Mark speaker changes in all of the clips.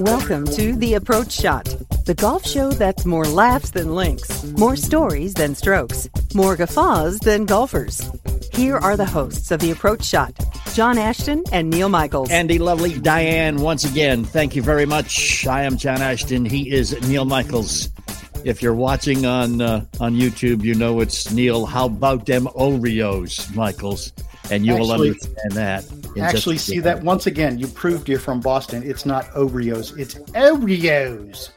Speaker 1: Welcome to The Approach Shot, the golf show that's more laughs than links, more stories than strokes, more guffaws than golfers. Here are the hosts of The Approach Shot, John Ashton and Neal Michaels.
Speaker 2: Andy Lovely, Diane, once again, thank you very much. I am John Ashton. He is Neal Michaels. If you're watching on uh, on YouTube, you know it's Neal. How about them Oreos, Michaels? And you will understand that.
Speaker 3: Actually, see that once again. You proved you're from Boston. It's not Oreos. It's Oreos.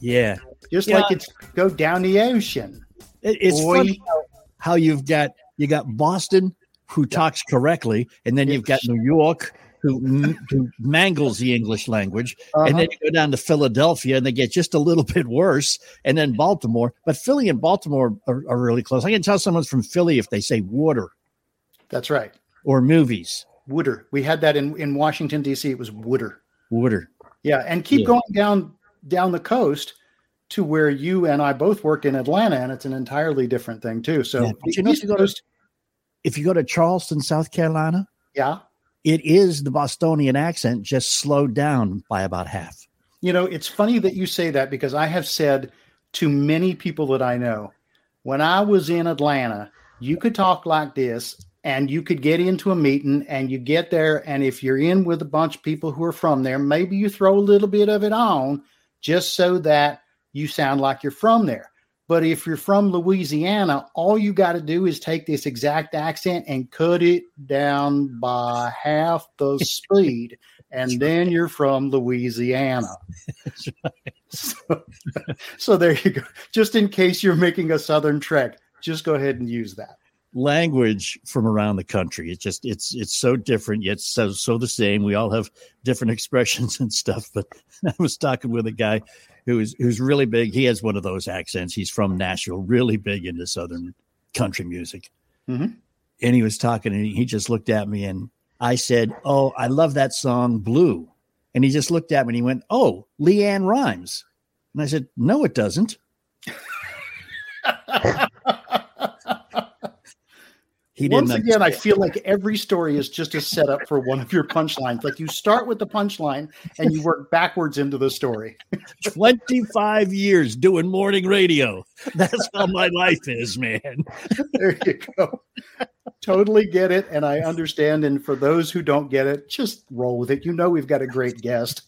Speaker 2: Yeah,
Speaker 3: Just
Speaker 2: Yeah.
Speaker 3: like it's go down the ocean.
Speaker 2: It- it's
Speaker 3: Boy.
Speaker 2: funny how, how you've got you got Boston who talks correctly, and then you've got New York who who mangles the English language,
Speaker 3: Uh-huh.
Speaker 2: and then you go down to Philadelphia and they get just a little bit worse, and then Baltimore. But Philly and Baltimore are, are really close. I can tell someone's from Philly if they say water
Speaker 3: That's right.
Speaker 2: or movies.
Speaker 3: Wooder. We had that in, in Washington D.C. It was Wooder.
Speaker 2: Water.
Speaker 3: Yeah, and keep
Speaker 2: Yeah.
Speaker 3: going down down the coast to where you and I both worked in Atlanta, and it's an entirely different thing too. So
Speaker 2: Yeah, you know, if you go to- If you go to Charleston, South Carolina,
Speaker 3: yeah,
Speaker 2: it is the Bostonian accent just slowed down by about half.
Speaker 3: You know, it's funny that you say that because I have said to many people that I know, when I was in Atlanta, you could talk like this and you could get into a meeting and you get there. And if you're in with a bunch of people who are from there, maybe you throw a little bit of it on just so that you sound like you're from there. But if you're from Louisiana, all you got to do is take this exact accent and cut it down by half the speed. And then you're from Louisiana. So, so there you go. Just in case you're making a southern trek, just go ahead and use that.
Speaker 2: Language from around the country. It's just it's it's so different yet so so the same. We all have different expressions and stuff. But I was talking with a guy who's who's really big. He has one of those accents. He's from Nashville, really big into southern country music.
Speaker 3: Mhm.
Speaker 2: And he was talking, and he just looked at me, and I said, "Oh, I love that song, Blue." And he just looked at me, and he went, "Oh, LeAnn Rimes." And I said, "No, it doesn't." He
Speaker 3: Once again, I feel like every story is just a setup for one of your punchlines. Like you start with the punchline and you work backwards into the story.
Speaker 2: 25 years doing morning radio. That's how my life is, man.
Speaker 3: There you go. totally get it. And I understand. And for those who don't get it, just roll with it. You know, we've got a great guest.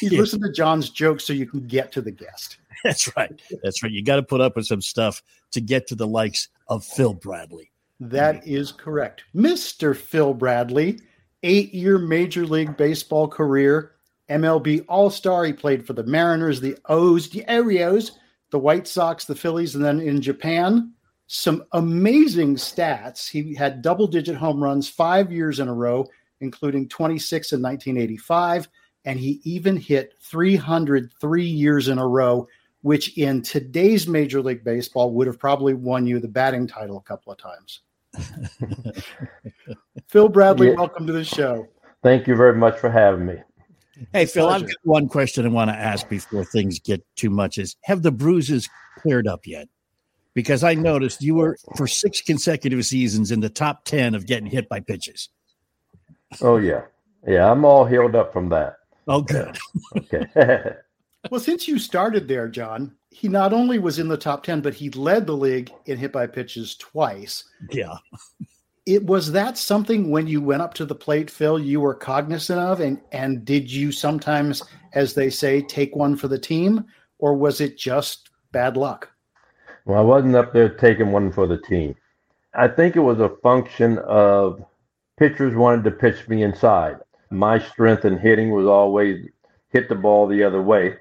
Speaker 3: You
Speaker 2: Yeah.
Speaker 3: listen to John's jokes so you can get to the guest.
Speaker 2: That's right. That's right. You got to put up with some stuff to get to the likes of Phil Bradley.
Speaker 3: That is correct. Mr. Phil Bradley, eight year Major League Baseball career, MLB All Star. He played for the Mariners, the O's, the Oreos, the White Sox, the Phillies, and then in Japan. Some amazing stats. He had double digit home runs five years in a row, including 26 in 1985. And he even hit 303 years in a row which in today's Major League Baseball would have probably won you the batting title a couple of times. Phil Bradley, yeah. welcome to the show.
Speaker 4: Thank you very much for having me.
Speaker 2: Hey, Phil, I've got one question I want to ask before things get too much is have the bruises cleared up yet? Because I noticed you were for six consecutive seasons in the top 10 of getting hit by pitches.
Speaker 4: Oh, yeah. Yeah, I'm all healed up from that.
Speaker 2: Oh, good.
Speaker 4: okay.
Speaker 3: well, since you started there, John, he not only was in the top 10, but he led the league in hit by pitches twice.
Speaker 2: Yeah
Speaker 3: it was that something when you went up to the plate, Phil, you were cognizant of, and and did you sometimes, as they say, take one for the team, or was it just bad luck?
Speaker 4: Well, I wasn't up there taking one for the team. I think it was a function of pitchers wanted to pitch me inside. My strength in hitting was always hit the ball the other way.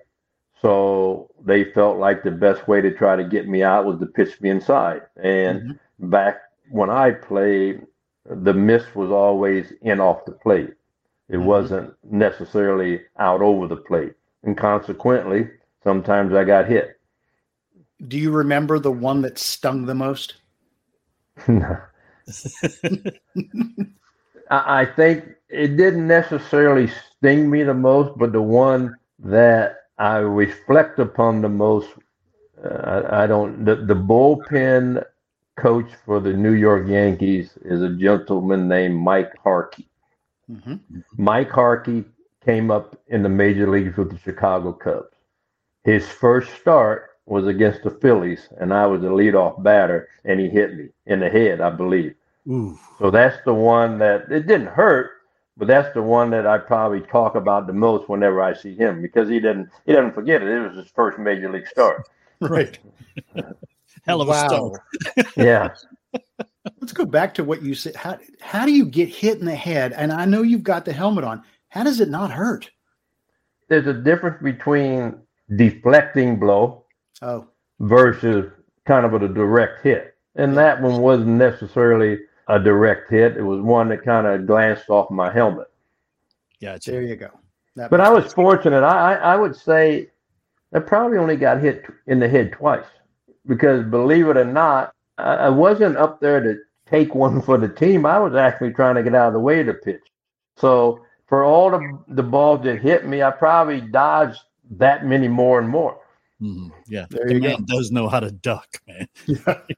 Speaker 4: So they felt like the best way to try to get me out was to pitch me inside. And mm-hmm. back when I played, the miss was always in off the plate. It mm-hmm. wasn't necessarily out over the plate. And consequently, sometimes I got hit.
Speaker 3: Do you remember the one that stung the most? No.
Speaker 4: I think it didn't necessarily sting me the most, but the one that I reflect upon the most, uh, I, I, don't, the, the bullpen coach for the New York Yankees is a gentleman named Mike Harkey. Mm-hmm. Mike Harkey came up in the major leagues with the Chicago Cubs. His first start was against the Phillies, and I was the leadoff batter, and he hit me in the head, I believe. Ooh. So that's the one that it didn't hurt, but that's the one that I probably talk about the most whenever I see him because he didn't he doesn't forget it. It was his first major league start.
Speaker 3: right.
Speaker 2: Hell of wow. a start.
Speaker 4: yeah.
Speaker 3: Let's go back to what you said. How how do you get hit in the head? And I know you've got the helmet on. How does it not hurt?
Speaker 4: There's a difference between deflecting blow
Speaker 3: oh.
Speaker 4: versus kind of a direct hit. And that one wasn't necessarily a direct hit. It was one that kind of glanced off my helmet.
Speaker 3: Yeah, there you go.
Speaker 4: That but I was sense. fortunate. I, I, I would say I probably only got hit in the head twice because believe it or not, I wasn't up there to take one for the team. I was actually trying to get out of the way to pitch. So for all the the balls that hit me, I probably dodged that many more and more.
Speaker 2: Mm-hmm. Yeah, there the man go. does know how to duck, man.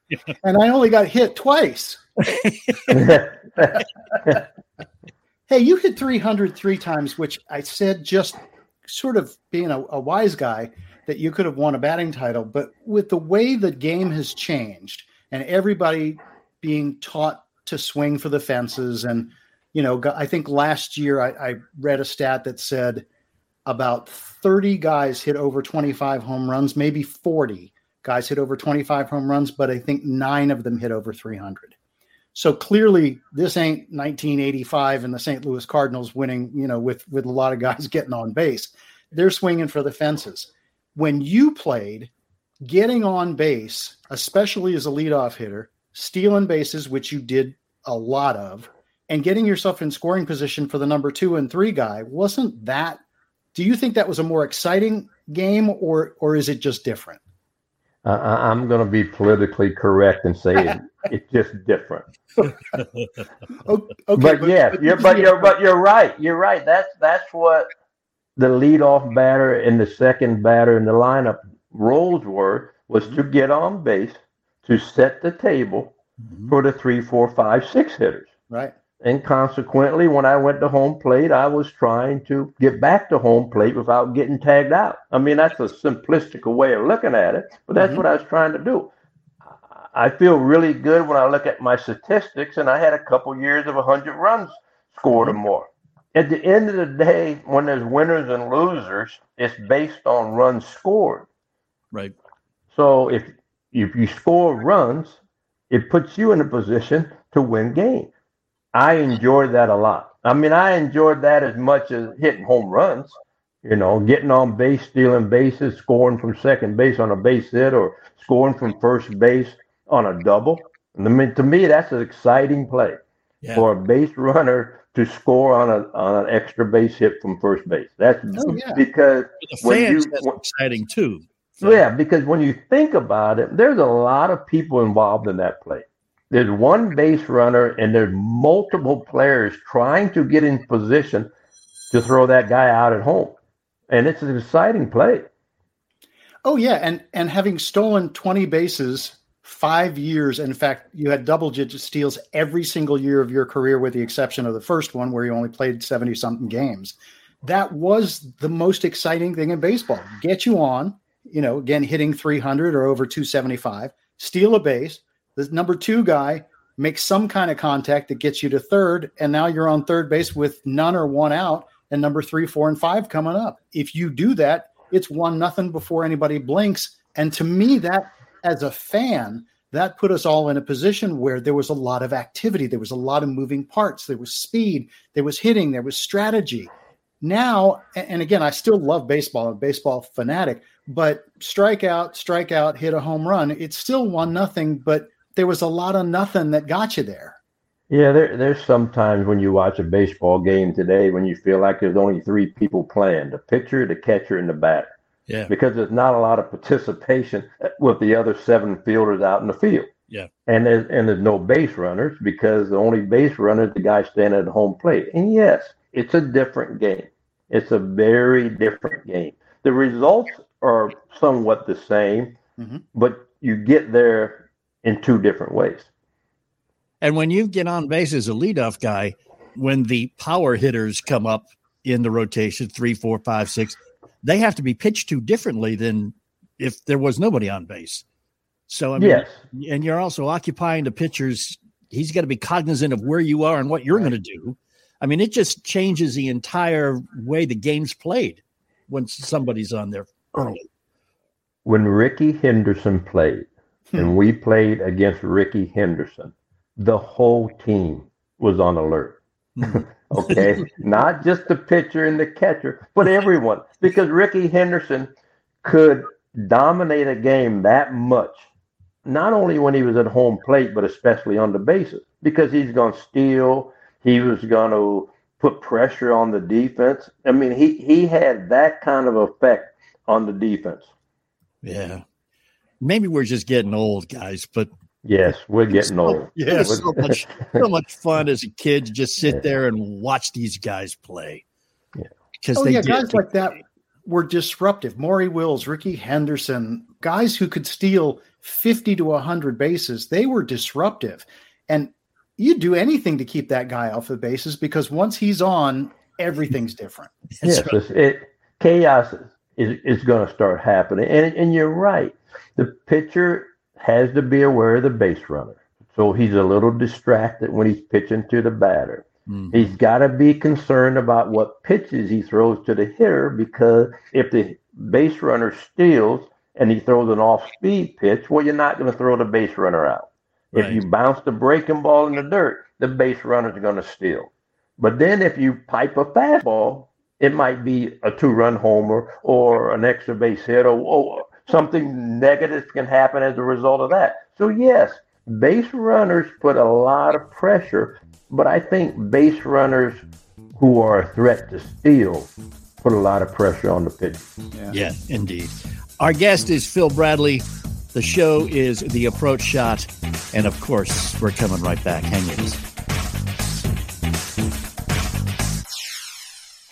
Speaker 2: Yeah.
Speaker 3: and I only got hit twice. hey, you hit 300 three times, which I said just sort of being a, a wise guy that you could have won a batting title. But with the way the game has changed and everybody being taught to swing for the fences, and, you know, I think last year I, I read a stat that said about 30 guys hit over 25 home runs, maybe 40 guys hit over 25 home runs, but I think nine of them hit over 300. So clearly, this ain't 1985 and the St. Louis Cardinals winning, you know, with with a lot of guys getting on base. They're swinging for the fences when you played, getting on base, especially as a leadoff hitter, stealing bases, which you did a lot of, and getting yourself in scoring position for the number two and three guy, wasn't that? Do you think that was a more exciting game, or or is it just different?
Speaker 4: Uh, I'm going to be politically correct and say it, it's just different.
Speaker 3: okay,
Speaker 4: but, but yeah, but, you're, but you're but you're right. You're right. That's that's what the leadoff batter and the second batter in the lineup roles were was mm-hmm. to get on base to set the table mm-hmm. for the three, four, five, six hitters.
Speaker 3: Right.
Speaker 4: And consequently, when I went to home plate, I was trying to get back to home plate without getting tagged out. I mean, that's a simplistic way of looking at it, but that's mm-hmm. what I was trying to do. I feel really good when I look at my statistics, and I had a couple years of 100 runs scored or mm-hmm. more at the end of the day, when there's winners and losers, it's based on runs scored.
Speaker 2: Right.
Speaker 4: So if if you score runs, it puts you in a position to win games. I enjoyed that a lot. I mean, I enjoyed that as much as hitting home runs. You know, getting on base, stealing bases, scoring from second base on a base hit, or scoring from first base on a double. I mean, to me, that's an exciting play yeah. for a base runner to score on a on an extra base hit from first base. That's oh, yeah. because
Speaker 2: the fans, you, that's exciting too. So,
Speaker 4: Yeah, because when you think about it, there's a lot of people involved in that play. There's one base runner and there's multiple players trying to get in position to throw that guy out at home. And it's an exciting play.
Speaker 3: Oh yeah, and and having stolen 20 bases five years, in fact, you had double digit steals every single year of your career, with the exception of the first one where you only played 70 something games. That was the most exciting thing in baseball. Get you on, you know, again, hitting 300 or over 275, steal a base. The number two guy makes some kind of contact that gets you to third, and now you're on third base with none or one out, and number three, four, and five coming up. If you do that, it's one nothing before anybody blinks. And to me, that as a fan, that put us all in a position where there was a lot of activity, there was a lot of moving parts, there was speed, there was hitting, there was strategy. Now, and again, I still love baseball, I'm a baseball fanatic, but strikeout, strikeout, hit a home run, it's still one nothing, but there was a lot of nothing that got you there.
Speaker 4: Yeah, there, there's sometimes when you watch a baseball game today when you feel like there's only three people playing the pitcher, the catcher, and the batter.
Speaker 2: Yeah.
Speaker 4: Because there's not a lot of participation with the other seven fielders out in the field.
Speaker 2: Yeah.
Speaker 4: And there's, and there's no base runners because the only base runner is the guy standing at home plate. And yes, it's a different game. It's a very different game. The results are somewhat the same,
Speaker 3: Mhm.
Speaker 4: but you get there in two different ways.
Speaker 2: And when you get on base as a leadoff guy, when the power hitters come up in the rotation, three, four, five, six, they have to be pitched to differently than if there was nobody on base. So I mean,
Speaker 4: yes.
Speaker 2: and you're also occupying the pitcher's. He's got to be cognizant of where you are and what you're going to do. I mean, it just changes the entire way the game's played when somebody's on there early.
Speaker 4: When Rickey Henderson played, and hmm. we played against Rickey Henderson, the whole team was on alert. Hmm. okay, not just the pitcher and the catcher, but everyone, because Rickey Henderson could dominate a game that much, not only when he was at home plate, but especially on the bases, because he's going to steal. He was going to put pressure on the defense. I mean, he he had that kind of effect on the defense.
Speaker 2: Yeah. Maybe we're just getting old, guys, but
Speaker 4: Yes, we're getting old.
Speaker 2: Yeah, so much, so much fun as a kid to just sit there and watch these guys play.
Speaker 4: Yeah.
Speaker 2: Because
Speaker 3: Oh
Speaker 2: they
Speaker 3: yeah,
Speaker 2: did.
Speaker 3: guys like that were disruptive. Maury Wills, Rickey Henderson, guys who could steal 50 to 100 bases, they were disruptive. And you do anything to keep that guy off the bases because once he's on, everything's different.
Speaker 4: Yes, it's, it chaos is, is going to start happening, and and you're right. The pitcher has to be aware of the base runner, so he's a little distracted when he's pitching to the batter.
Speaker 2: Mhm.
Speaker 4: He's got to be concerned about what pitches he throws to the hitter because if the base runner steals and he throws an off-speed pitch, well, you're not going to throw the base runner out.
Speaker 2: Right.
Speaker 4: If you bounce the breaking ball in the dirt, the base runner's going to steal. But then if you pipe a fastball, it might be a two-run homer or an extra base hit or, or something negative can happen as a result of that. So yes, base runners put a lot of pressure, but I think base runners who are a threat to steal put a lot of pressure on the pitcher.
Speaker 2: Yeah, indeed. Our guest is Phil Bradley. The show is The Approach Shot. And of course, we're coming right back. Hang with us.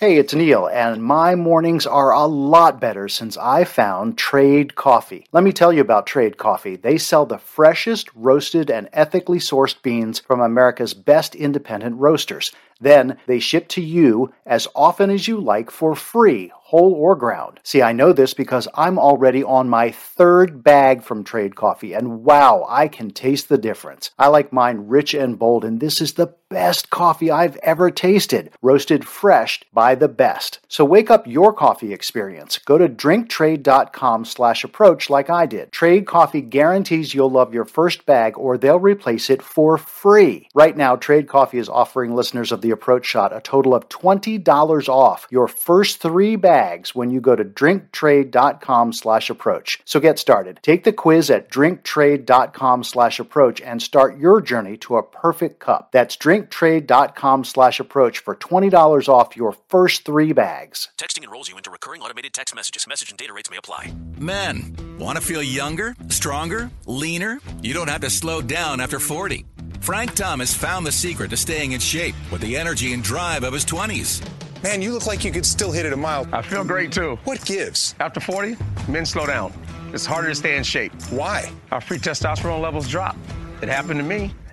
Speaker 3: Hey, it's Neal, and my mornings are a lot better since I found Trade Coffee. Let me tell you about Trade Coffee. They sell the freshest, roasted, and ethically sourced beans from America's best independent roasters. Then they ship to you as often as you like for free, whole or ground. See, I know this because I'm already on my third bag from Trade Coffee, and wow, I can taste the difference. I like mine rich and bold, and this is the best coffee I've ever tasted, roasted fresh by the best. So wake up your coffee experience. Go to drinktrade.com slash approach like I did. Trade Coffee guarantees you'll love your first bag or they'll replace it for free. Right now, Trade Coffee is offering listeners of the Approach Shot a total of $20 off your first three bags when you go to drinktrade.com slash approach. So get started. Take the quiz at drinktrade.com slash approach and start your journey to a perfect cup. That's drinktrade.com drinktrade.com slash approach for $20 off your first three bags.
Speaker 5: Texting enrolls you into recurring automated text messages. Message and data rates may apply.
Speaker 6: Men, want to feel younger, stronger, leaner? You don't have to slow down after 40. Frank Thomas found the secret to staying in shape with the energy and drive of his 20s.
Speaker 7: Man, you look like you could still hit it a mile.
Speaker 8: I feel great too.
Speaker 7: What gives?
Speaker 8: After 40, men slow down. It's harder to stay in shape.
Speaker 7: Why?
Speaker 8: Our free testosterone levels drop. It happened to me,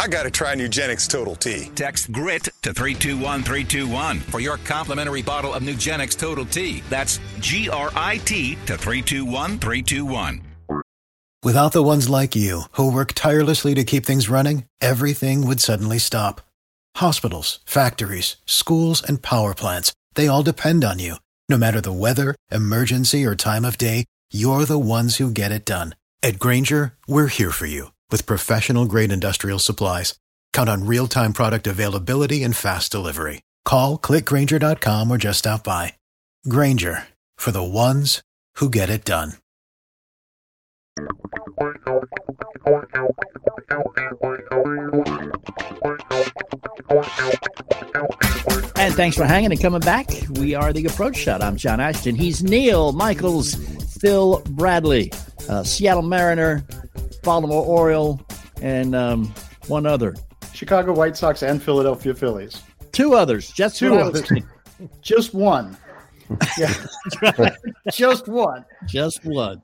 Speaker 7: I got to try Nugenix Total T.
Speaker 6: Text GRIT to 321321 for your complimentary bottle of Nugenix Total T. That's G R I T to 321321.
Speaker 9: Without the ones like you, who work tirelessly to keep things running, everything would suddenly stop. Hospitals, factories, schools, and power plants, they all depend on you. No matter the weather, emergency, or time of day, you're the ones who get it done. At Grainger, we're here for you with professional grade industrial supplies. Count on real time product availability and fast delivery. Call clickgrainger.com or just stop by. Grainger for the ones who get it done.
Speaker 2: And thanks for hanging and coming back. We are the Approach Shot. I'm John Ashton. He's Neal Michaels, Phil Bradley, uh, Seattle Mariner, Baltimore Oriole, and um, one other.
Speaker 3: Chicago White Sox and Philadelphia Phillies.
Speaker 2: Two others. Just
Speaker 3: Two others. Just one. Yeah. Just one.
Speaker 2: Just one.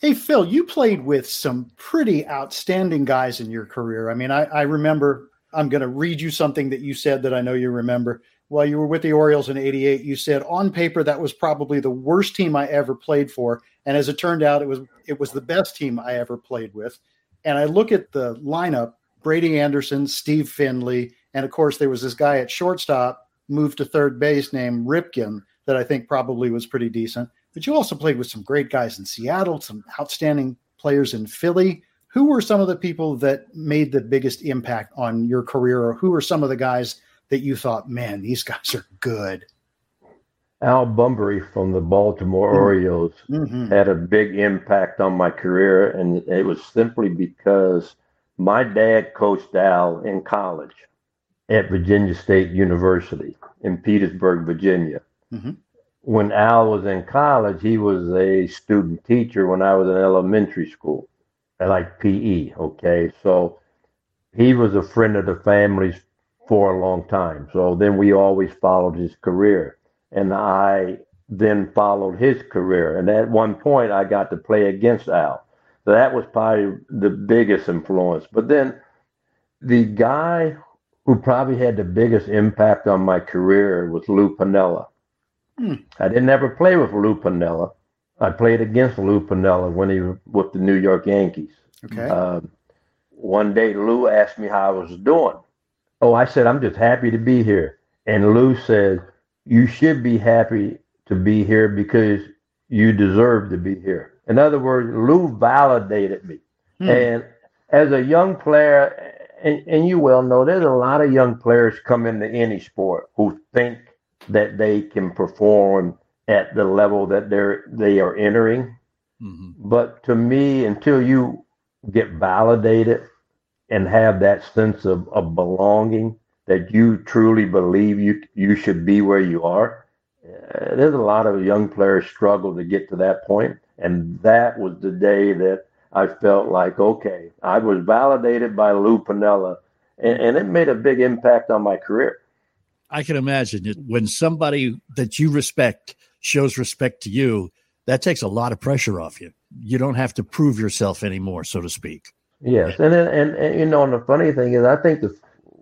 Speaker 3: Hey, Phil, you played with some pretty outstanding guys in your career. I mean, I, I remember, I'm going to read you something that you said that I know you remember. While you were with the Orioles in 88, you said on paper that was probably the worst team I ever played for. And as it turned out, it was it was the best team I ever played with. And I look at the lineup, Brady Anderson, Steve Finley, and of course there was this guy at shortstop, moved to third base named Ripken that I think probably was pretty decent. But you also played with some great guys in Seattle, some outstanding players in Philly. Who were some of the people that made the biggest impact on your career, or who were some of the guys that you thought, man, these guys are good?
Speaker 4: Al Bumbry from the Baltimore Orioles
Speaker 3: Mm-hmm.
Speaker 4: had a big impact on my career, and it was simply because my dad coached Al in college at Virginia State University in Petersburg, Virginia.
Speaker 3: Mhm.
Speaker 4: When Al was in college, he was a student teacher when I was in elementary school. I like PE, okay? So he was a friend of the family's for a long time. So then we always followed his career. And I then followed his career. And at one point, I got to play against Al. So that was probably the biggest influence. But then the guy who probably had the biggest impact on my career was Lou Piniella.
Speaker 3: Hmm.
Speaker 4: I didn't ever play with Lou Piniella. I played against Lou Piniella when he was with the New York Yankees.
Speaker 3: Okay.
Speaker 4: Um, one day, Lou asked me how I was doing. Oh, I said, I'm just happy to be here. And Lou said, You should be happy to be here because you deserve to be here. In other words, Lou validated me.
Speaker 3: Hmm.
Speaker 4: And as a young player, and, and you well know, there's a lot of young players come into any sport who think that they can perform at the level that they're they are entering.
Speaker 2: Mhm.
Speaker 4: But to me, until you get validated and have that sense of, of belonging that you truly believe you you should be where you are, uh, there's a lot of young players struggle to get to that point, and that was the day that I felt like okay, I was validated by Lou Piniella, and, and it made a big impact on my career.
Speaker 2: I can imagine it when somebody that you respect shows respect to you, that takes a lot of pressure off you. You don't have to prove yourself anymore, so to speak.
Speaker 4: Yes, and then and, and you know, and the funny thing is, I think the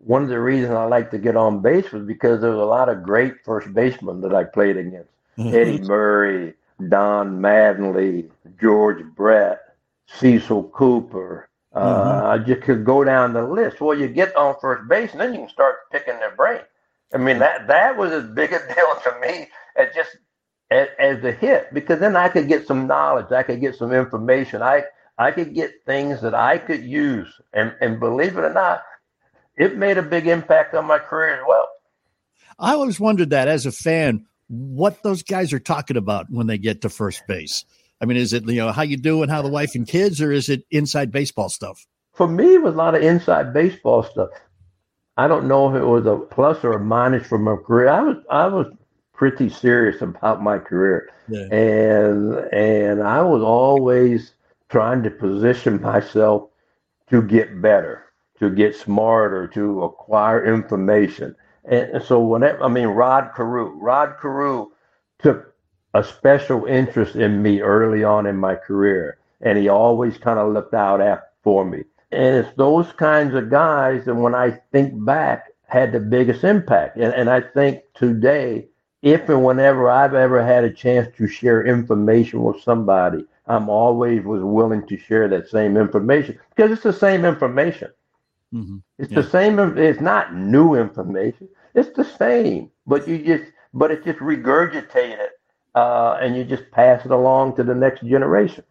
Speaker 4: one of the reasons I like to get on base was because there was a lot of great first basemen that I played against: mm-hmm. Eddie Murray, Don Mattingly, George Brett, Cecil Cooper. Uh, mm-hmm. I just could go down the list. Well, you get on first base, and then you can start picking their brain. I mean mm-hmm. that that was as big a deal to me as just as, as the hit because then I could get some knowledge, I could get some information, I I could get things that I could use, and and believe it or not, it made a big impact on my career as well.
Speaker 2: I always wondered that as a fan, what those guys are talking about when they get to first base. I mean, is it you know how you doing, how the wife and kids, or is it inside baseball stuff?
Speaker 4: For me, it was a lot of inside baseball stuff. I don't know if it was a plus or a minus for my career. I was I was pretty serious about my career, yeah. and and I was always trying to position myself to get better, to get smarter, to acquire information. And so whenever I mean Rod Carew, Rod Carew took a special interest in me early on in my career, and he always kind of looked out for me. And it's those kinds of guys that when I think back had the biggest impact. And, and I think today, if and whenever I've ever had a chance to share information with somebody, I'm always was willing to share that same information because it's the same information. Mm-hmm. It's yeah. the same. It's not new information. It's the same, but you just, but it's just regurgitated, uh, and you just pass it along to the next generation.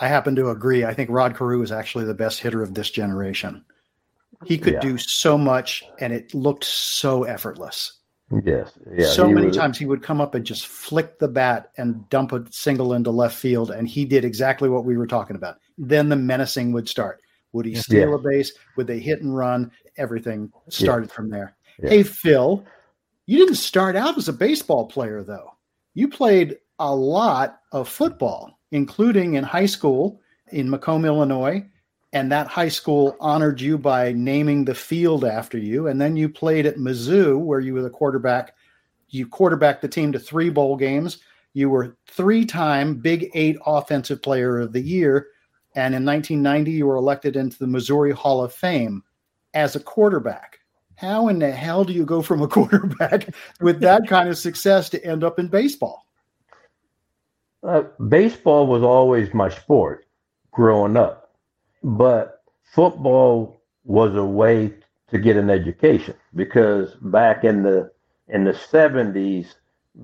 Speaker 3: I happen to agree. I think Rod Carew is actually the best hitter of this generation. He could yeah. do so much, and it looked so effortless.
Speaker 4: Yes. Yeah,
Speaker 3: so many was... times he would come up and just flick the bat and dump a single into left field, and he did exactly what we were talking about. Then the menacing would start. Would he steal yeah. a base? Would they hit and run? Everything started yeah. from there. Hey, Phil, you didn't start out as a baseball player, though. You played a lot of football including in high school in Macomb, Illinois. And that high school honored you by naming the field after you. And then you played at Mizzou, where you were the quarterback. You quarterbacked the team to three bowl games. You were three time Big Eight Offensive Player of the Year. And in 1990, you were elected into the Missouri Hall of Fame as a quarterback. How in the hell do you go from a quarterback with that kind of success to end up in baseball?
Speaker 4: Uh, baseball was always my sport growing up, but football was a way to get an education because back in the in the 70s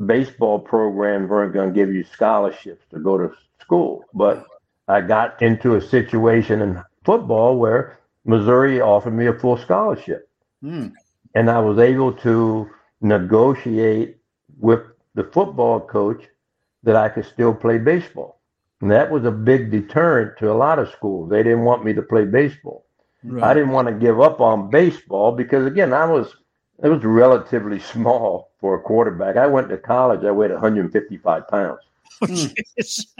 Speaker 4: baseball programs weren't going to give you scholarships to go to school but i got into a situation in football where missouri offered me a full scholarship mm. and i was able to negotiate with the football coach that I could still play baseball. And that was a big deterrent to a lot of schools. They didn't want me to play baseball. Right. I didn't want to give up on baseball because again, I was it was relatively small for a quarterback. I went to college, I weighed 155 pounds.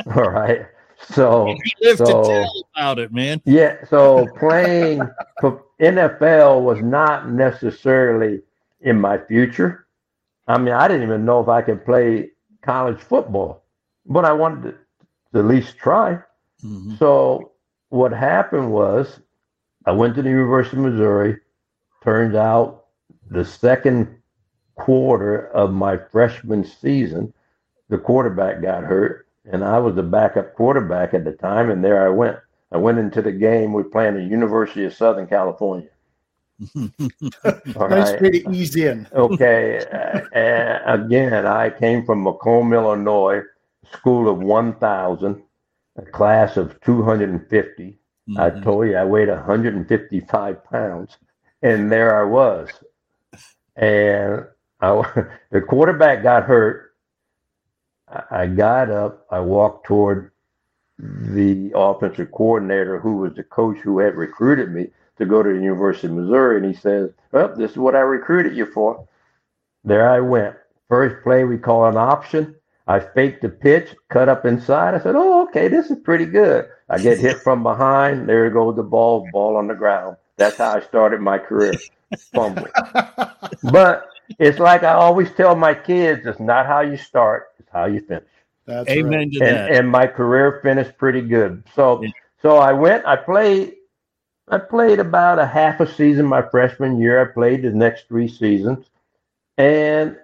Speaker 4: Oh, All right. So, so
Speaker 2: about it, man.
Speaker 4: Yeah. So playing for NFL was not necessarily in my future. I mean, I didn't even know if I could play college football, but I wanted to at least try. Mm-hmm. So what happened was I went to the University of Missouri. Turns out the second quarter of my freshman season, the quarterback got hurt, and I was the backup quarterback at the time, and there I went. I went into the game. We playing the University of Southern California.
Speaker 3: That's right. pretty easy in.
Speaker 4: okay. Uh, again, I came from Macomb, Illinois, school of 1,000, a class of 250. Mm-hmm. I told you I weighed 155 pounds, and there I was. And I, the quarterback got hurt. I got up. I walked toward the offensive coordinator, who was the coach who had recruited me to go to the University of Missouri. And he says, Well, this is what I recruited you for. There I went. First play we call an option. I faked the pitch, cut up inside. I said, Oh, okay, this is pretty good. I get hit from behind. There goes the ball, ball on the ground. That's how I started my career. Fumble. but it's like I always tell my kids, it's not how you start, it's how you finish.
Speaker 2: That's Amen right.
Speaker 4: to and, that. And my career finished pretty good. So yeah. so I went, I played I played about a half a season my freshman year. I played the next three seasons. And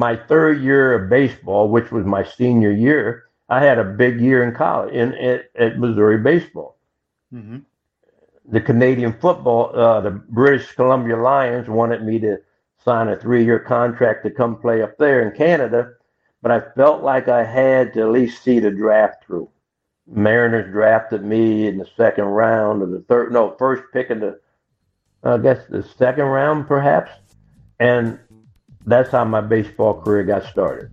Speaker 4: my third year of baseball, which was my senior year, I had a big year in college in, in at Missouri baseball. Mm-hmm. The Canadian football, uh, the British Columbia Lions wanted me to
Speaker 10: sign a three year contract to come play up there in Canada, but I felt like I had to at least see the draft through. Mariners drafted me in the second round of the third, no, first pick in the, I guess the second round perhaps. And that's how my baseball career got started.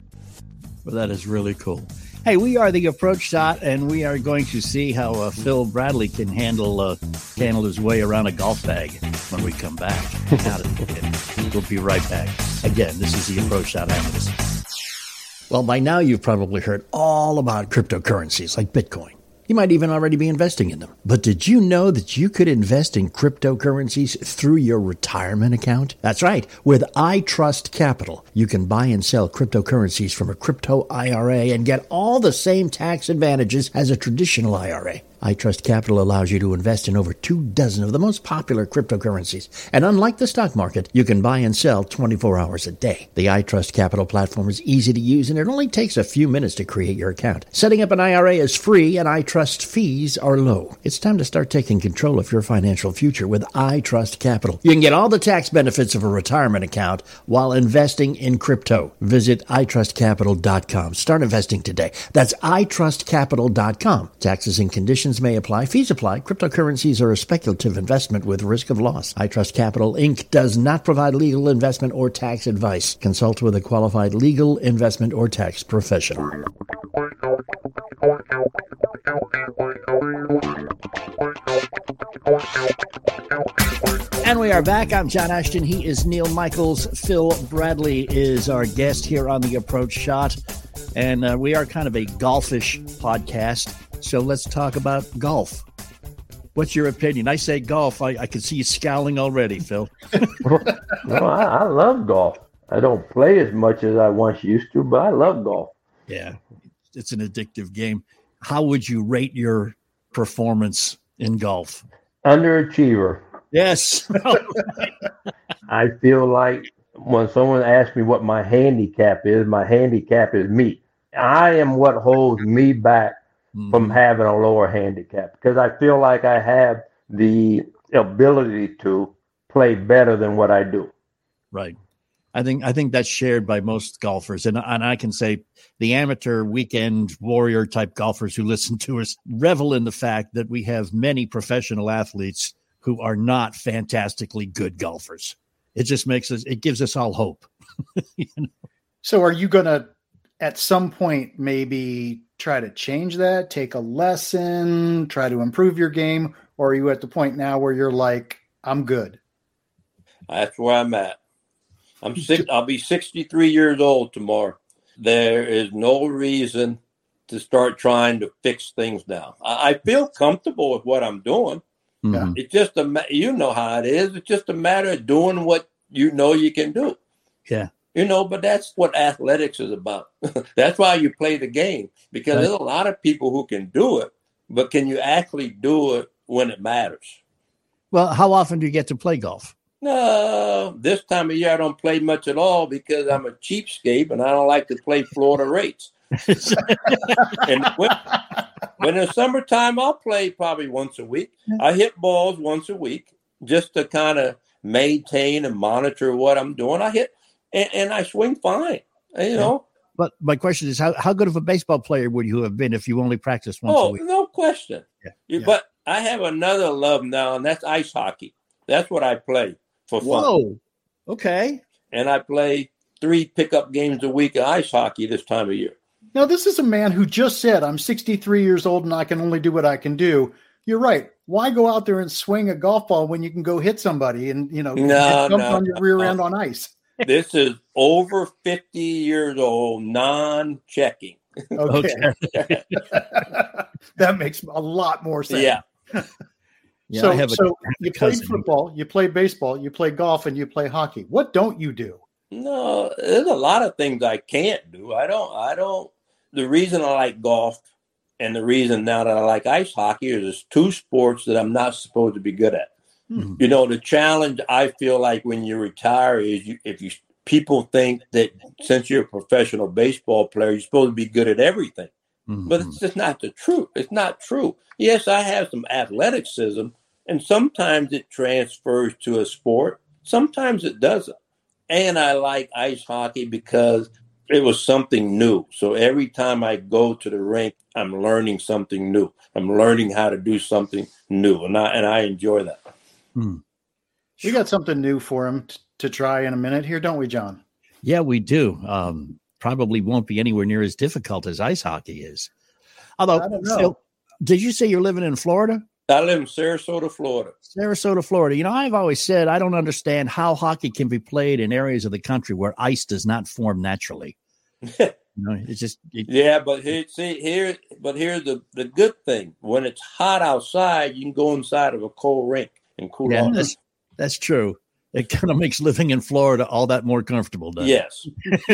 Speaker 2: Well, that is really cool. Hey, we are the approach shot, and we are going to see how uh, Phil Bradley can handle uh, handle his way around a golf bag when we come back. we'll be right back. Again, this is the approach shot analyst. Well, by now you've probably heard all about cryptocurrencies like Bitcoin. You might even already be investing in them. But did you know that you could invest in cryptocurrencies through your retirement account? That's right. With iTrust Capital, you can buy and sell cryptocurrencies from a crypto IRA and get all the same tax advantages as a traditional IRA. iTrust Capital allows you to invest in over two dozen of the most popular cryptocurrencies. And unlike the stock market, you can buy and sell 24 hours a day. The iTrust Capital platform is easy to use and it only takes a few minutes to create your account. Setting up an IRA is free and iTrust fees are low. It's time to start taking control of your financial future with iTrust Capital. You can get all the tax benefits of a retirement account while investing in crypto. Visit itrustcapital.com. Start investing today. That's itrustcapital.com. Taxes and conditions may apply. Fees apply. Cryptocurrencies are a speculative investment with risk of loss. iTrust Capital Inc. does not provide legal investment or tax advice. Consult with a qualified legal investment or tax professional. And we are back. I'm John Ashton. He is Neal Michaels. Phil Bradley is our guest here on the Approach Shot. And uh, we are kind of a golfish podcast. So let's talk about golf. What's your opinion? I say golf. I, I can see you scowling already, Phil.
Speaker 10: no, I, I love golf. I don't play as much as I once used to, but I love golf.
Speaker 2: Yeah, it's an addictive game. How would you rate your performance in golf?
Speaker 10: Underachiever.
Speaker 2: Yes.
Speaker 10: I feel like when someone asks me what my handicap is, my handicap is me. I am what holds me back mm-hmm. from having a lower handicap because I feel like I have the ability to play better than what I do.
Speaker 2: Right. I think I think that's shared by most golfers, and and I can say the amateur weekend warrior type golfers who listen to us revel in the fact that we have many professional athletes who are not fantastically good golfers. It just makes us it gives us all hope.
Speaker 3: you know? So, are you going to at some point maybe try to change that, take a lesson, try to improve your game, or are you at the point now where you're like, I'm good?
Speaker 4: That's where I'm at. I'm six, I'll be 63 years old tomorrow. There is no reason to start trying to fix things now. I, I feel comfortable with what I'm doing. Mm-hmm. It's just a you know how it is. It's just a matter of doing what you know you can do.
Speaker 2: Yeah.
Speaker 4: You know, but that's what athletics is about. that's why you play the game because right. there's a lot of people who can do it, but can you actually do it when it matters?
Speaker 2: Well, how often do you get to play golf?
Speaker 4: No, this time of year I don't play much at all because I'm a cheapskate and I don't like to play Florida rates. and when in summertime, I'll play probably once a week. I hit balls once a week just to kind of maintain and monitor what I'm doing. I hit and, and I swing fine, you know.
Speaker 2: But my question is, how, how good of a baseball player would you have been if you only practiced once
Speaker 4: oh,
Speaker 2: a week?
Speaker 4: Oh, no question. Yeah. Yeah. But I have another love now, and that's ice hockey. That's what I play for fun.
Speaker 2: Whoa. Okay.
Speaker 4: And I play three pickup games a week of ice hockey this time of year.
Speaker 3: Now, this is a man who just said, I'm 63 years old and I can only do what I can do. You're right. Why go out there and swing a golf ball when you can go hit somebody and, you know,
Speaker 4: no,
Speaker 3: jump
Speaker 4: no,
Speaker 3: on your
Speaker 4: no,
Speaker 3: rear
Speaker 4: no.
Speaker 3: end on ice?
Speaker 4: this is over 50 years old, non checking.
Speaker 3: Okay. that makes a lot more sense.
Speaker 4: Yeah.
Speaker 2: Yeah,
Speaker 3: so,
Speaker 2: I have a-
Speaker 3: so
Speaker 2: I have a
Speaker 3: you play football, you play baseball, you play golf, and you play hockey. What don't you do?
Speaker 4: No, there's a lot of things I can't do. I don't, I don't, the reason I like golf and the reason now that I like ice hockey is it's two sports that I'm not supposed to be good at.
Speaker 2: Mhm.
Speaker 4: You know, the challenge I feel like when you retire is you, if you people think that since you're a professional baseball player, you're supposed to be good at everything. But
Speaker 2: Mhm.
Speaker 4: it's just not the truth. It's not true. Yes, I have some athleticism, and sometimes it transfers to a sport. Sometimes it doesn't. and I like ice hockey because it was something new. So every time I go to the rink, I'm learning something new. I'm learning how to do something new, and I and I enjoy that.
Speaker 3: Hmm. We got something new for him t- to try in a minute here, don't we, John?
Speaker 2: Yeah, we do. Um, probably won't be anywhere near as difficult as ice hockey is. Although, Phil, did you say you're living in Florida?
Speaker 4: I live in Sarasota, Florida.
Speaker 2: Sarasota, Florida. You know, I've always said I don't understand how hockey can be played in areas of the country where ice does not form naturally. you know, it's just it,
Speaker 4: yeah, but here, see here, but here's the the good thing: when it's hot outside, you can go inside of a cold rink and cool
Speaker 2: yeah,
Speaker 4: off.
Speaker 2: That's, that's true. It kind of makes living in Florida all that more comfortable.
Speaker 4: yes.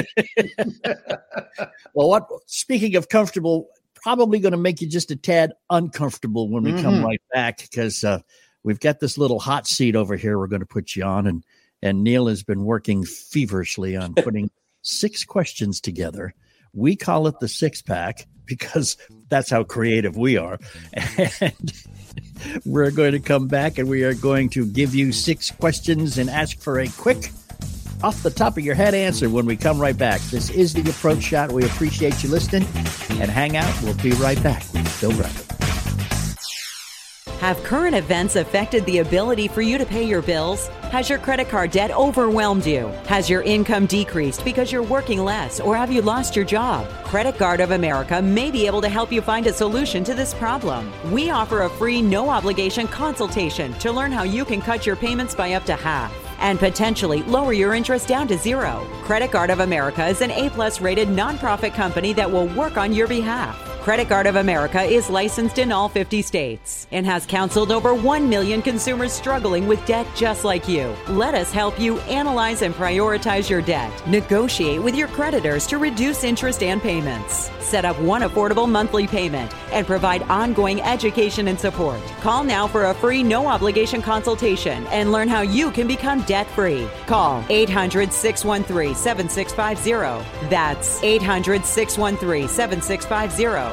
Speaker 2: well, what? Speaking of comfortable, probably going to make you just a tad uncomfortable when we mm-hmm. come right back because uh, we've got this little hot seat over here. We're going to put you on, and and Neal has been working feverishly on putting six questions together. We call it the six pack because that's how creative we are, and. We're going to come back and we are going to give you six questions and ask for a quick off the top of your head answer when we come right back. This is the approach shot. We appreciate you listening and hang out. We'll be right back with Phil Bradley.
Speaker 11: Have current events affected the ability for you to pay your bills? Has your credit card debt overwhelmed you? Has your income decreased because you're working less or have you lost your job? Credit Card of America may be able to help you find a solution to this problem. We offer a free, no obligation consultation to learn how you can cut your payments by up to half and potentially lower your interest down to zero. Credit Card of America is an A plus rated nonprofit company that will work on your behalf. Credit Card of America is licensed in all 50 states and has counseled over 1 million consumers struggling with debt just like you. Let us help you analyze and prioritize your debt. Negotiate with your creditors to reduce interest and payments. Set up one affordable monthly payment and provide ongoing education and support. Call now for a free no obligation consultation and learn how you can become debt free. Call 800 613 7650. That's 800 613 7650.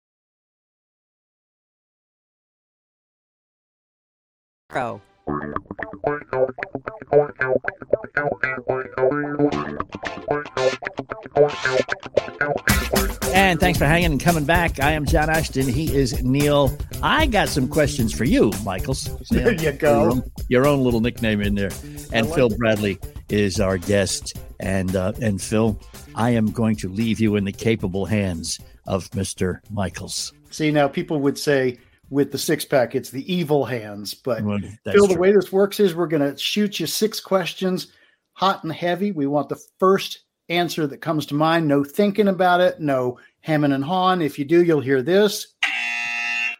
Speaker 11: Pro.
Speaker 2: And thanks for hanging and coming back. I am John Ashton. He is Neal. I got some questions for you, Michaels.
Speaker 3: There you go.
Speaker 2: Your own, your own, little nickname in there. And like Phil it. Bradley is our guest. And uh, and Phil, I am going to leave you in the capable hands of Mr. Michaels.
Speaker 3: See, now people would say with the six pack, it's the evil hands. But
Speaker 2: well,
Speaker 3: Phil, the
Speaker 2: true.
Speaker 3: way this works is we're going to shoot you six questions, hot and heavy. We want the first answer that comes to mind. No thinking about it. No hemming and hawing. If you do, you'll hear this.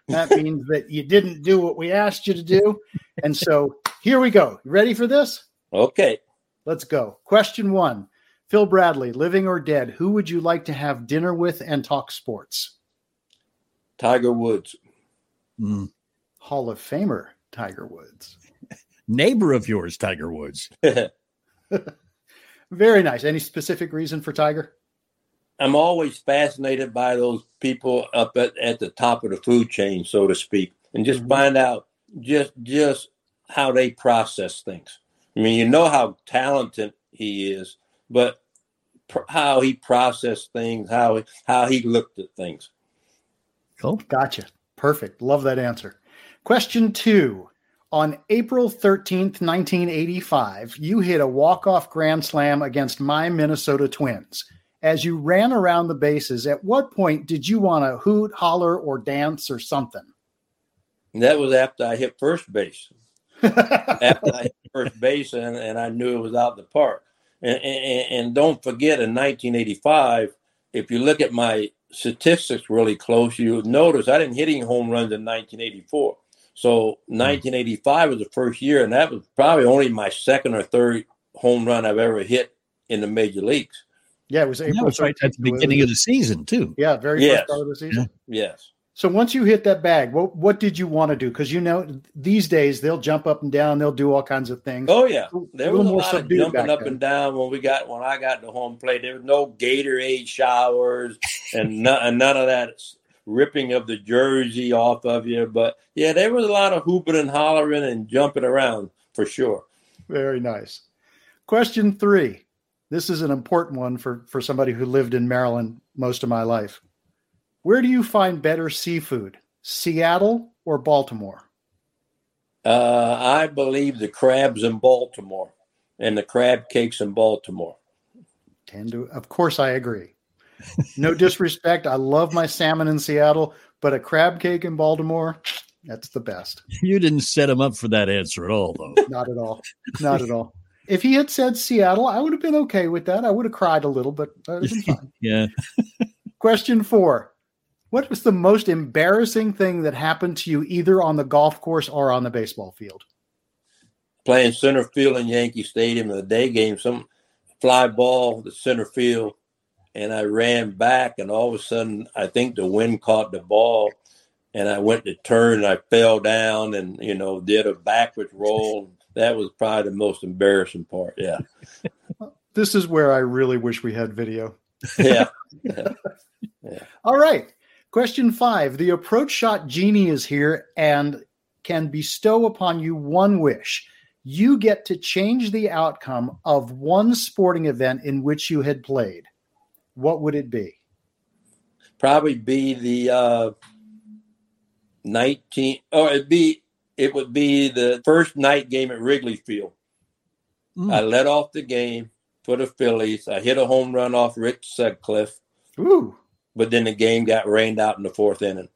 Speaker 3: That means that you didn't do what we asked you to do. And so here we go. You ready for this?
Speaker 4: Okay.
Speaker 3: Let's go. Question one Phil Bradley, living or dead, who would you like to have dinner with and talk sports?
Speaker 4: Tiger Woods.
Speaker 2: Mm.
Speaker 3: Hall of Famer Tiger Woods.
Speaker 2: Neighbor of yours, Tiger Woods.
Speaker 3: Very nice. Any specific reason for Tiger?
Speaker 4: I'm always fascinated by those people up at, at the top of the food chain, so to speak, and just mm-hmm. find out just just how they process things. I mean, you know how talented he is, but pr- how he processed things, how he, how he looked at things.
Speaker 3: Cool. Gotcha. Perfect. Love that answer. Question two. On April 13th, 1985, you hit a walk-off grand slam against my Minnesota Twins. As you ran around the bases, at what point did you want to hoot, holler, or dance or something?
Speaker 4: That was after I hit first base. after I hit first base, and, and I knew it was out the park. And, and, and don't forget, in 1985, if you look at my statistics really close, you notice I didn't hit any home runs in 1984. So hmm. 1985 was the first year, and that was probably only my second or third home run I've ever hit in the major leagues.
Speaker 3: Yeah, it was
Speaker 2: And
Speaker 3: April.
Speaker 2: that was right at the
Speaker 3: 13th.
Speaker 2: beginning of the season too.
Speaker 3: Yeah, very
Speaker 4: Yes.
Speaker 3: first start of the season.
Speaker 4: Yes.
Speaker 3: So once you hit that bag, what what did you want to do? Because you know these days they'll jump up and down, they'll do all kinds of things.
Speaker 4: Oh yeah, there was a
Speaker 3: more
Speaker 4: lot of jumping up
Speaker 3: then.
Speaker 4: and down when we got when I got to home plate. There was no Gatorade showers and, no, and none of that ripping of the jersey off of you. But yeah, there was a lot of hooping and hollering and jumping around for sure.
Speaker 3: Very nice. Question three. This is an important one for, for somebody who lived in Maryland most of my life. Where do you find better seafood, Seattle or Baltimore?
Speaker 4: Uh, I believe the crabs in Baltimore and the crab cakes in Baltimore.
Speaker 3: Tend to, of course, I agree. No disrespect. I love my salmon in Seattle, but a crab cake in Baltimore, that's the best.
Speaker 2: You didn't set him up for that answer at all, though.
Speaker 3: Not at all. Not at all. If he had said Seattle, I would have been okay with that. I would have cried a little, but that would have been fine.
Speaker 2: yeah.
Speaker 3: Question four. What was the most embarrassing thing that happened to you either on the golf course or on the baseball field?
Speaker 4: Playing center field in Yankee Stadium in the day game, some fly ball the center field, and I ran back, and all of a sudden, I think the wind caught the ball, and I went to turn, and I fell down, and you know, did a backwards roll. That was probably the most embarrassing part. Yeah,
Speaker 3: This is where I really wish we had video.
Speaker 4: Yeah. yeah.
Speaker 3: All right. Question five. The approach shot genie is here and can bestow upon you one wish. You get to change the outcome of one sporting event in which you had played. What would it be?
Speaker 4: probably be the uh, 19 or it'd be it would be the first night game at Wrigley Field.
Speaker 2: Mm.
Speaker 4: I led off the game for the Phillies. I hit a home run off Rick Sutcliffe,
Speaker 3: Ooh.
Speaker 4: But then the game got rained out in the fourth inning.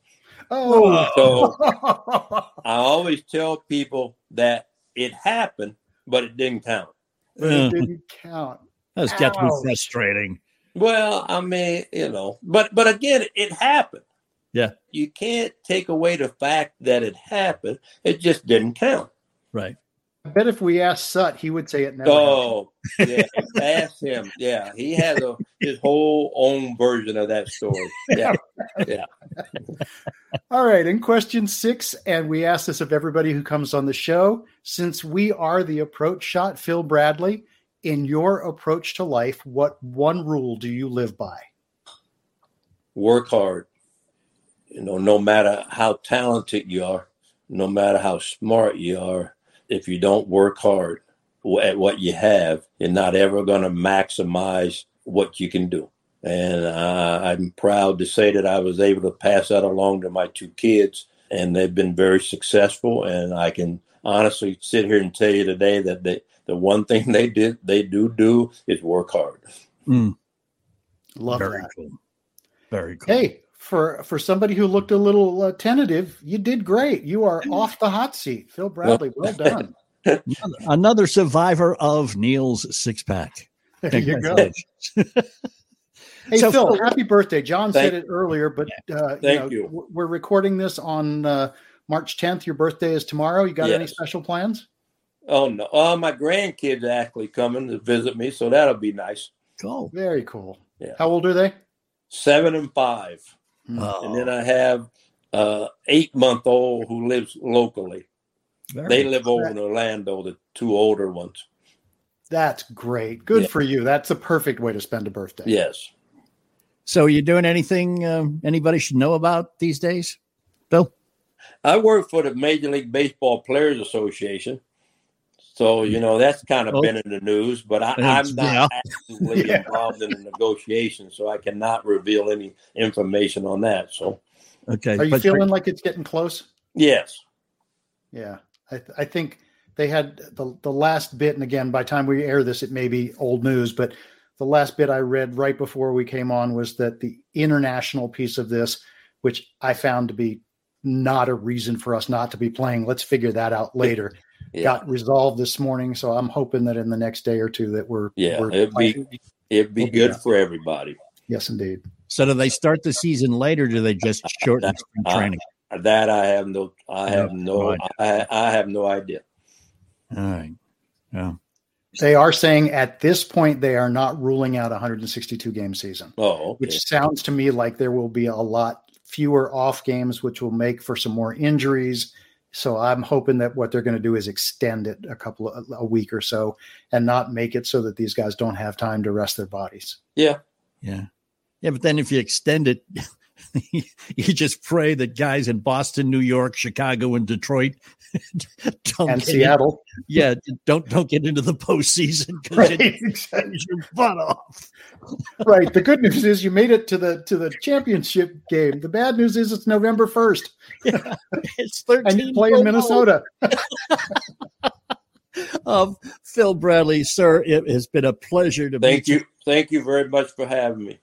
Speaker 3: Oh.
Speaker 4: So I always tell people that it happened, but it didn't count.
Speaker 3: But it hmm. didn't count.
Speaker 2: That's got to be frustrating.
Speaker 4: Well, I mean, you know, but but again, it happened.
Speaker 2: Yeah.
Speaker 4: You can't take away the fact that it happened. It just didn't count.
Speaker 2: Right.
Speaker 3: I bet if we asked Sut, he would say it never. Oh, happened.
Speaker 4: Oh, yeah. Ask him. Yeah, he has a his whole own version of that story. Yeah, yeah.
Speaker 3: All right. In question six, and we ask this of everybody who comes on the show, since we are the approach shot, Phil Bradley, in your approach to life, what one rule do you live by?
Speaker 4: Work hard. You know, no matter how talented you are, no matter how smart you are, if you don't work hard at what you have, you're not ever going to maximize what you can do. And uh, I'm proud to say that I was able to pass that along to my two kids, and they've been very successful. And I can honestly sit here and tell you today that they, the one thing they did, they do do is work hard.
Speaker 2: Mm.
Speaker 3: Love
Speaker 2: Very
Speaker 3: that.
Speaker 2: cool. Very cool.
Speaker 3: Hey, for for somebody who looked a little uh, tentative, you did great. You are off the hot seat, Phil Bradley. Well done.
Speaker 2: Another- Another survivor of Neal's six pack.
Speaker 3: There you go. Hey
Speaker 2: So,
Speaker 3: Phil,
Speaker 2: Phil-
Speaker 3: happy birthday! John said it earlier, but uh,
Speaker 4: Thank
Speaker 3: know,
Speaker 4: you.
Speaker 3: We're recording this on uh, March 10th. Your birthday is tomorrow. You got any special plans?
Speaker 4: Oh no! Uh, my grandkids are actually coming to visit me, so that'll be nice.
Speaker 2: Cool.
Speaker 3: Very cool.
Speaker 4: Yeah.
Speaker 3: How old are they?
Speaker 4: Seven and five,
Speaker 2: Oh,
Speaker 4: and then I have uh, eight month old who lives locally.
Speaker 2: very
Speaker 4: They live over in Orlando. The two older ones.
Speaker 3: That's great. Good
Speaker 4: Yeah.
Speaker 3: for you. That's a perfect way to spend a birthday.
Speaker 4: Yes.
Speaker 2: So, you doing anything um, anybody should know about these days, Bill?
Speaker 4: I work for the Major League Baseball Players Association. So, you know, that's kind of
Speaker 2: Oh.
Speaker 4: been in the news, but I, I'm not
Speaker 2: yeah.
Speaker 4: actively
Speaker 3: Yeah.
Speaker 4: involved in the negotiations, so I cannot reveal any information on that. So,
Speaker 2: Okay.
Speaker 3: Are you
Speaker 2: but-
Speaker 3: feeling like it's getting close?
Speaker 4: yes.
Speaker 3: Yeah, I, th- I think they had the the last bit, and again, by the time we air this, it may be old news, but the last bit I read right before we came on was that the international piece of this, which I found to be not a reason for us not to be playing. Let's figure that out later.
Speaker 4: Yeah.
Speaker 3: Got resolved this morning, so I'm hoping that in the next day or two that we're
Speaker 4: Yeah.
Speaker 3: we're
Speaker 4: It'd be, it'd be
Speaker 3: We'll
Speaker 4: good
Speaker 3: back.
Speaker 4: for everybody.
Speaker 3: yes, indeed.
Speaker 2: So, do they start the season later? or do they just shorten spring
Speaker 4: Uh,
Speaker 2: training?
Speaker 4: That I have no, I have
Speaker 2: No
Speaker 4: no,
Speaker 2: idea.
Speaker 4: I, I have no idea.
Speaker 2: All right. Yeah.
Speaker 3: They are saying at this point they are not ruling out 162 game season.
Speaker 12: Oh, okay.
Speaker 3: which sounds to me like there will be a lot fewer off games, which will make for some more injuries. So I'm hoping that what they're going to do is extend it a couple of a week or so, and not make it so that these guys don't have time to rest their bodies.
Speaker 12: Yeah.
Speaker 2: Yeah. Yeah. But then if you extend it, you just pray that guys in Boston, New York, Chicago, and Detroit don't
Speaker 3: And
Speaker 2: get
Speaker 3: Seattle.
Speaker 2: in- yeah, don't don't get into the postseason because
Speaker 3: Right,
Speaker 2: it turns your butt off.
Speaker 3: right. The good news is you made it to the to the championship game. The bad news is it's November first,
Speaker 2: It's thirteen.
Speaker 3: and you play in
Speaker 2: below.
Speaker 3: Minnesota.
Speaker 2: Um, Phil Bradley, sir, it has been a pleasure to
Speaker 12: Thank
Speaker 2: meet
Speaker 12: you. Thank you very much for having me.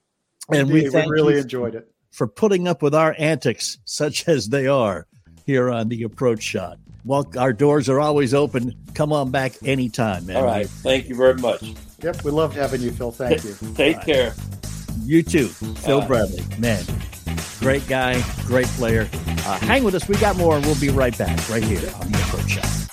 Speaker 2: and we,
Speaker 3: Indeed,
Speaker 2: thank
Speaker 3: really
Speaker 2: you
Speaker 3: enjoyed it.
Speaker 2: For putting up with our antics, such as they are here on the approach shot. Well, our doors are always open. Come on back anytime, man.
Speaker 12: All right. Thank you very much.
Speaker 3: Yep, we loved having you, Phil. Thank you.
Speaker 12: Take care.
Speaker 2: You too, Phil
Speaker 12: All right.
Speaker 2: Bradley. Man, great guy, great player. Uh, hang with us. We got more, and we'll be right back right here on the approach shot.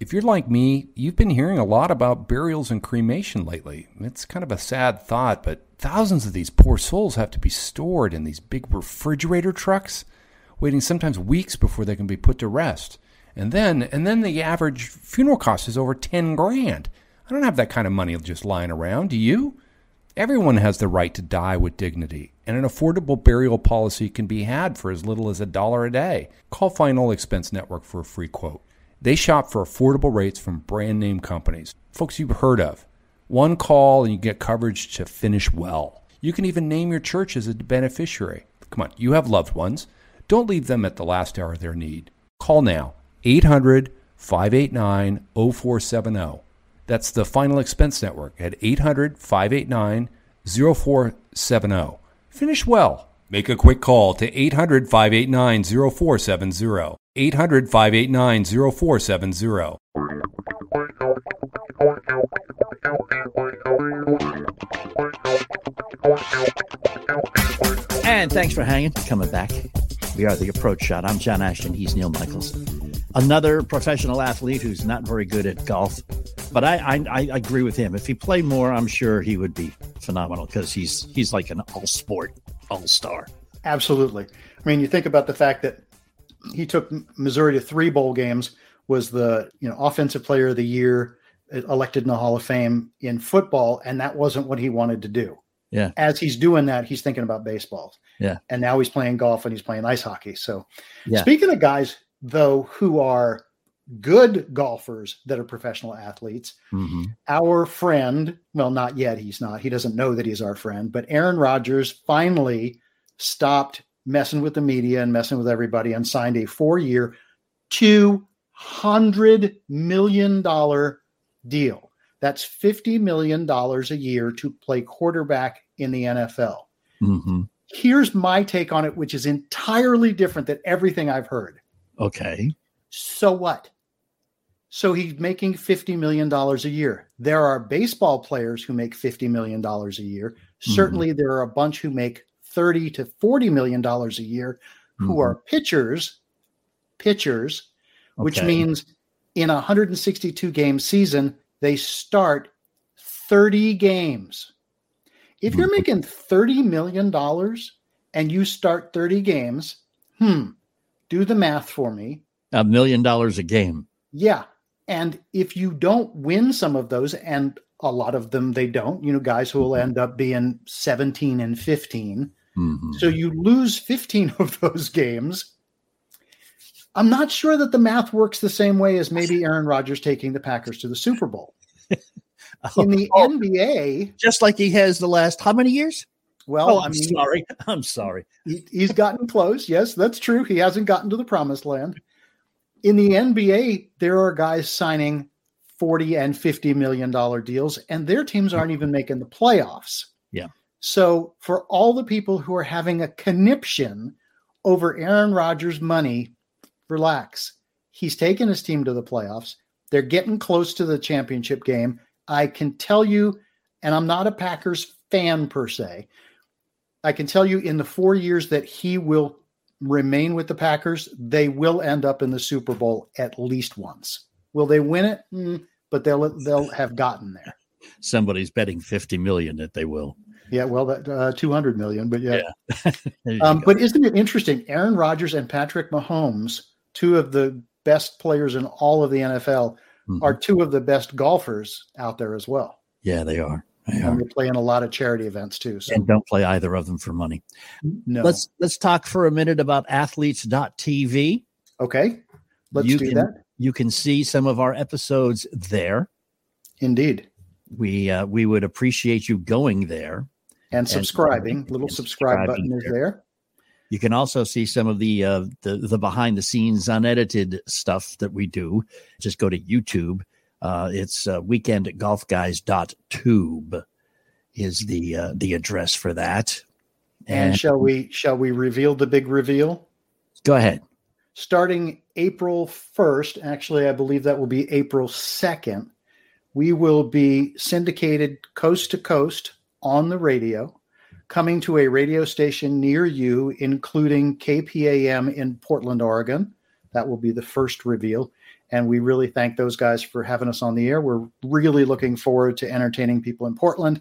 Speaker 13: If you're like me, you've been hearing a lot about burials and cremation lately. It's kind of a sad thought, but thousands of these poor souls have to be stored in these big refrigerator trucks, waiting sometimes weeks before they can be put to rest. And then, and then the average funeral cost is over 10 grand. I don't have that kind of money just lying around, do you? Everyone has the right to die with dignity, and an affordable burial policy can be had for as little as a dollar a day. Call Final Expense Network for a free quote. They shop for affordable rates from brand name companies, folks you've heard of. One call and you get coverage to finish well. You can even name your church as a beneficiary. Come on, you have loved ones. Don't leave them at the last hour of their need. Call now 800 589 0470. That's the Final Expense Network at 800 589 0470. Finish well. Make a quick call to 800 589 0470. 800 589 0470.
Speaker 2: And thanks for hanging, coming back. We are the approach shot. I'm John Ashton. He's Neal Michaels. Another professional athlete who's not very good at golf, but I I, I agree with him. If he played more, I'm sure he would be phenomenal because he's he's like an all sport all star.
Speaker 3: Absolutely. I mean, you think about the fact that he took Missouri to three bowl games, was the you know offensive player of the year, elected in the Hall of Fame in football, and that wasn't what he wanted to do.
Speaker 2: Yeah.
Speaker 3: As he's doing that, he's thinking about baseball,
Speaker 2: Yeah.
Speaker 3: and now he's playing golf and he's playing ice hockey. So,
Speaker 2: Yeah.
Speaker 3: speaking of guys though who are good golfers that are professional athletes,
Speaker 2: Mm-hmm.
Speaker 3: our friend, well, not yet, he's not. He doesn't know that he's our friend, but Aaron Rodgers finally stopped messing with the media and messing with everybody and signed a four year, $200 million deal. That's $50 million a year to play quarterback in the NFL.
Speaker 2: Mm-hmm.
Speaker 3: Here's my take on it, which is entirely different than everything I've heard.
Speaker 2: Okay.
Speaker 3: So what? So he's making $50 million a year. There are baseball players who make $50 million a year. Certainly, there are a bunch who make 30 to $40 million a year who
Speaker 2: Mhm.
Speaker 3: are pitchers, pitchers, which means in a 162 game season, they start 30 games. If you're making $30 million and you start 30 games, hmm, do the math for me.
Speaker 2: A million dollars a game.
Speaker 3: Yeah. And if you don't win some of those, and a lot of them they don't, you know, guys who will end up being 17 and 15.
Speaker 2: Mm-hmm.
Speaker 3: So you lose 15 of those games. I'm not sure that the math works the same way as maybe Aaron Rodgers taking the Packers to the Super Bowl. In the NBA,
Speaker 2: Just like he has the last how many years?
Speaker 3: well,
Speaker 2: oh,
Speaker 3: I
Speaker 2: I'm
Speaker 3: mean,
Speaker 2: sorry. I'm sorry.
Speaker 3: he, he's gotten close. Yes, that's true. He hasn't gotten to the promised land. In the NBA, there are guys signing 40 and 50 million dollar deals and their teams aren't even making the playoffs. So for all the people who are having a conniption over Aaron Rodgers' money, relax. He's taken his team to the playoffs. They're getting close to the championship game. I can tell you, and I'm not a Packers fan per se. I can tell you in the four years that he will remain with the Packers, they will end up in the Super Bowl at least once. Will they win it? Mm, but they'll they'll have gotten there.
Speaker 2: Somebody's betting fifty million that they will.
Speaker 3: Yeah, well, that uh, two hundred million, but yeah. yeah. um, but isn't it interesting? Aaron Rodgers and Patrick Mahomes, two of the best players in all of the NFL, mm-hmm. are two of the best golfers out there as well.
Speaker 2: Yeah, they are. They
Speaker 3: and they play in a lot of charity events too. So.
Speaker 2: And don't play either of them for money.
Speaker 3: No.
Speaker 2: Let's let's talk for a minute about athletes.tv.
Speaker 3: Okay. Let's
Speaker 2: you
Speaker 3: do
Speaker 2: can,
Speaker 3: that.
Speaker 2: You can see some of our episodes there.
Speaker 3: Indeed.
Speaker 2: We uh, we would appreciate you going there
Speaker 3: and subscribing. And, Little and subscribe button is there.
Speaker 2: You can also see some of the uh, the, the behind the scenes unedited stuff that we do. Just go to YouTube. Uh, it's uh, weekendgolfguys.tube is the uh, the address for that.
Speaker 3: And, and shall we shall we reveal the big reveal?
Speaker 2: Go ahead.
Speaker 3: Starting April 1st, actually I believe that will be April 2nd, we will be syndicated coast to coast on the radio coming to a radio station near you, including KPAM in Portland, Oregon. That will be the first reveal. And we really thank those guys for having us on the air. We're really looking forward to entertaining people in Portland.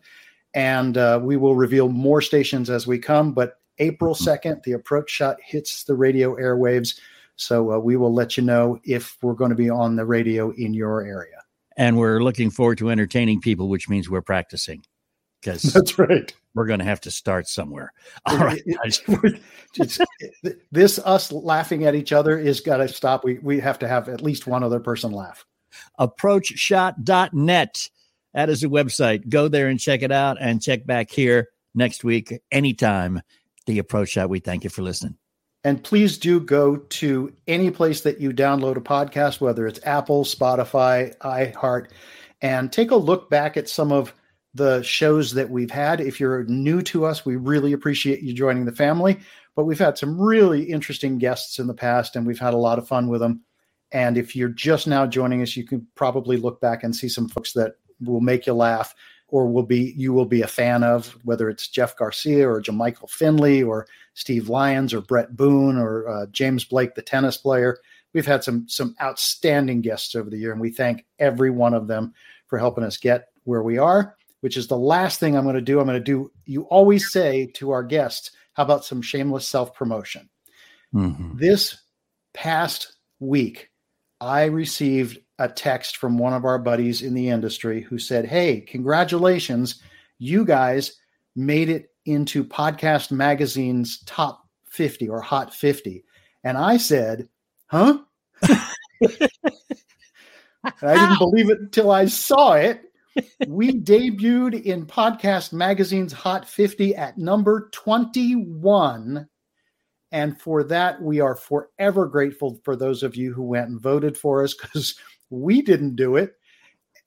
Speaker 3: And uh, we will reveal more stations as we come. But April 2nd, the approach shot hits the radio airwaves. So uh, we will let you know if we're going to be on the radio in your area.
Speaker 2: And we're looking forward to entertaining people, which means we're practicing because
Speaker 3: that's right
Speaker 2: we're going to have to start somewhere. All right.
Speaker 3: this us laughing at each other is got to stop. We we have to have at least one other person laugh.
Speaker 2: Approachshot.net. That is a website. Go there and check it out and check back here next week, anytime. The Approach Shot. We thank you for listening.
Speaker 3: And please do go to any place that you download a podcast, whether it's Apple, Spotify, iHeart, and take a look back at some of the shows that we've had. If you're new to us, we really appreciate you joining the family. But we've had some really interesting guests in the past, and we've had a lot of fun with them. And if you're just now joining us, you can probably look back and see some folks that will make you laugh or will be you will be a fan of, whether it's Jeff Garcia or JaMychal Finley or Steve Lyons or Bret Boone or uh, James Blake, the tennis player. We've had some some outstanding guests over the year, and we thank every one of them for helping us get where we are which is the last thing I'm going to do. I'm going to do, you always say to our guests, how about some shameless self promotion?
Speaker 2: Mm-hmm.
Speaker 3: This past week, I received a text from one of our buddies in the industry who said, Hey, congratulations. You guys made it into Podcast Magazine's top 50 or hot 50. And I said, Huh? I didn't believe it until I saw it we debuted in Podcast Magazine's Hot 50 at number 21. And for that, we are forever grateful for those of you who went and voted for us because we didn't do it.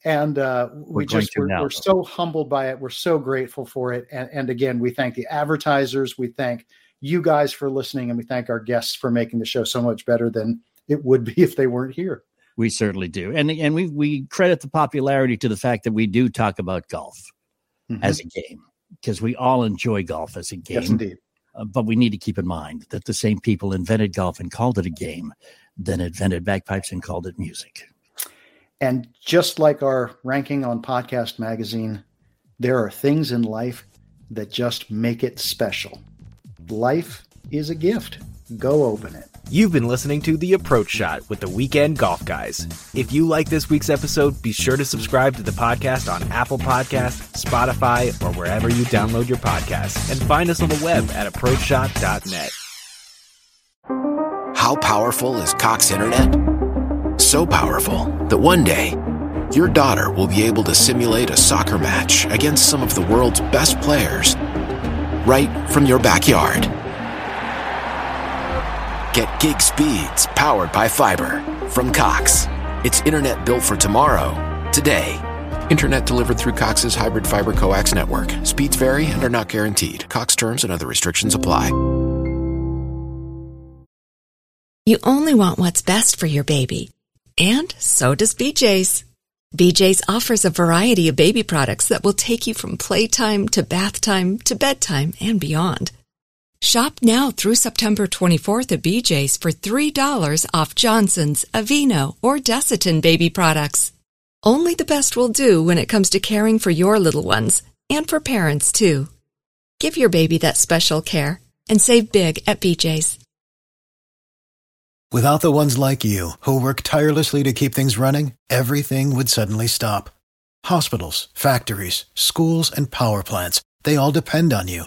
Speaker 3: And uh, we
Speaker 2: we're
Speaker 3: just we're, we're, so humbled by it. We're so grateful for it. And, and again, we thank the advertisers. We thank you guys for listening, and we thank our guests for making the show so much better than it would be if they weren't here.
Speaker 2: We certainly do, and and we we credit the popularity to the fact that we do talk about golf mm-hmm. as a game because we all enjoy golf as a game.
Speaker 3: Yes, indeed.
Speaker 2: Uh, but we need to keep in mind that the same people invented golf and called it a game, then invented bagpipes and called it music.
Speaker 3: And just like our ranking on Podcast Magazine, there are things in life that just make it special. Life is a gift. Go open it.
Speaker 14: You've been listening to The Approach Shot with the Weekend Golf Guys. If you like this week's episode, be sure to subscribe to the podcast on Apple Podcasts, Spotify, or wherever you download your podcasts, and find us on the web at approachshot.net.
Speaker 15: How powerful is Cox Internet? So powerful that one day your daughter will be able to simulate a soccer match against some of the world's best players right from your backyard. Get gig speeds powered by fiber from Cox. It's internet built for tomorrow, today. Internet delivered through Cox's hybrid fiber coax network. Speeds vary and are not guaranteed. Cox terms and other restrictions apply.
Speaker 16: You only want what's best for your baby. And so does BJ's. BJ's offers a variety of baby products that will take you from playtime to bath time to bedtime and beyond. Shop now through September 24th at BJ's for $3 off Johnson's, Aveeno, or Desitin baby products. Only the best will do when it comes to caring for your little ones and for parents too. Give your baby that special care and save big at BJ's.
Speaker 9: Without the ones like you, who work tirelessly to keep things running, everything would suddenly stop. Hospitals, factories, schools, and power plants, they all depend on you.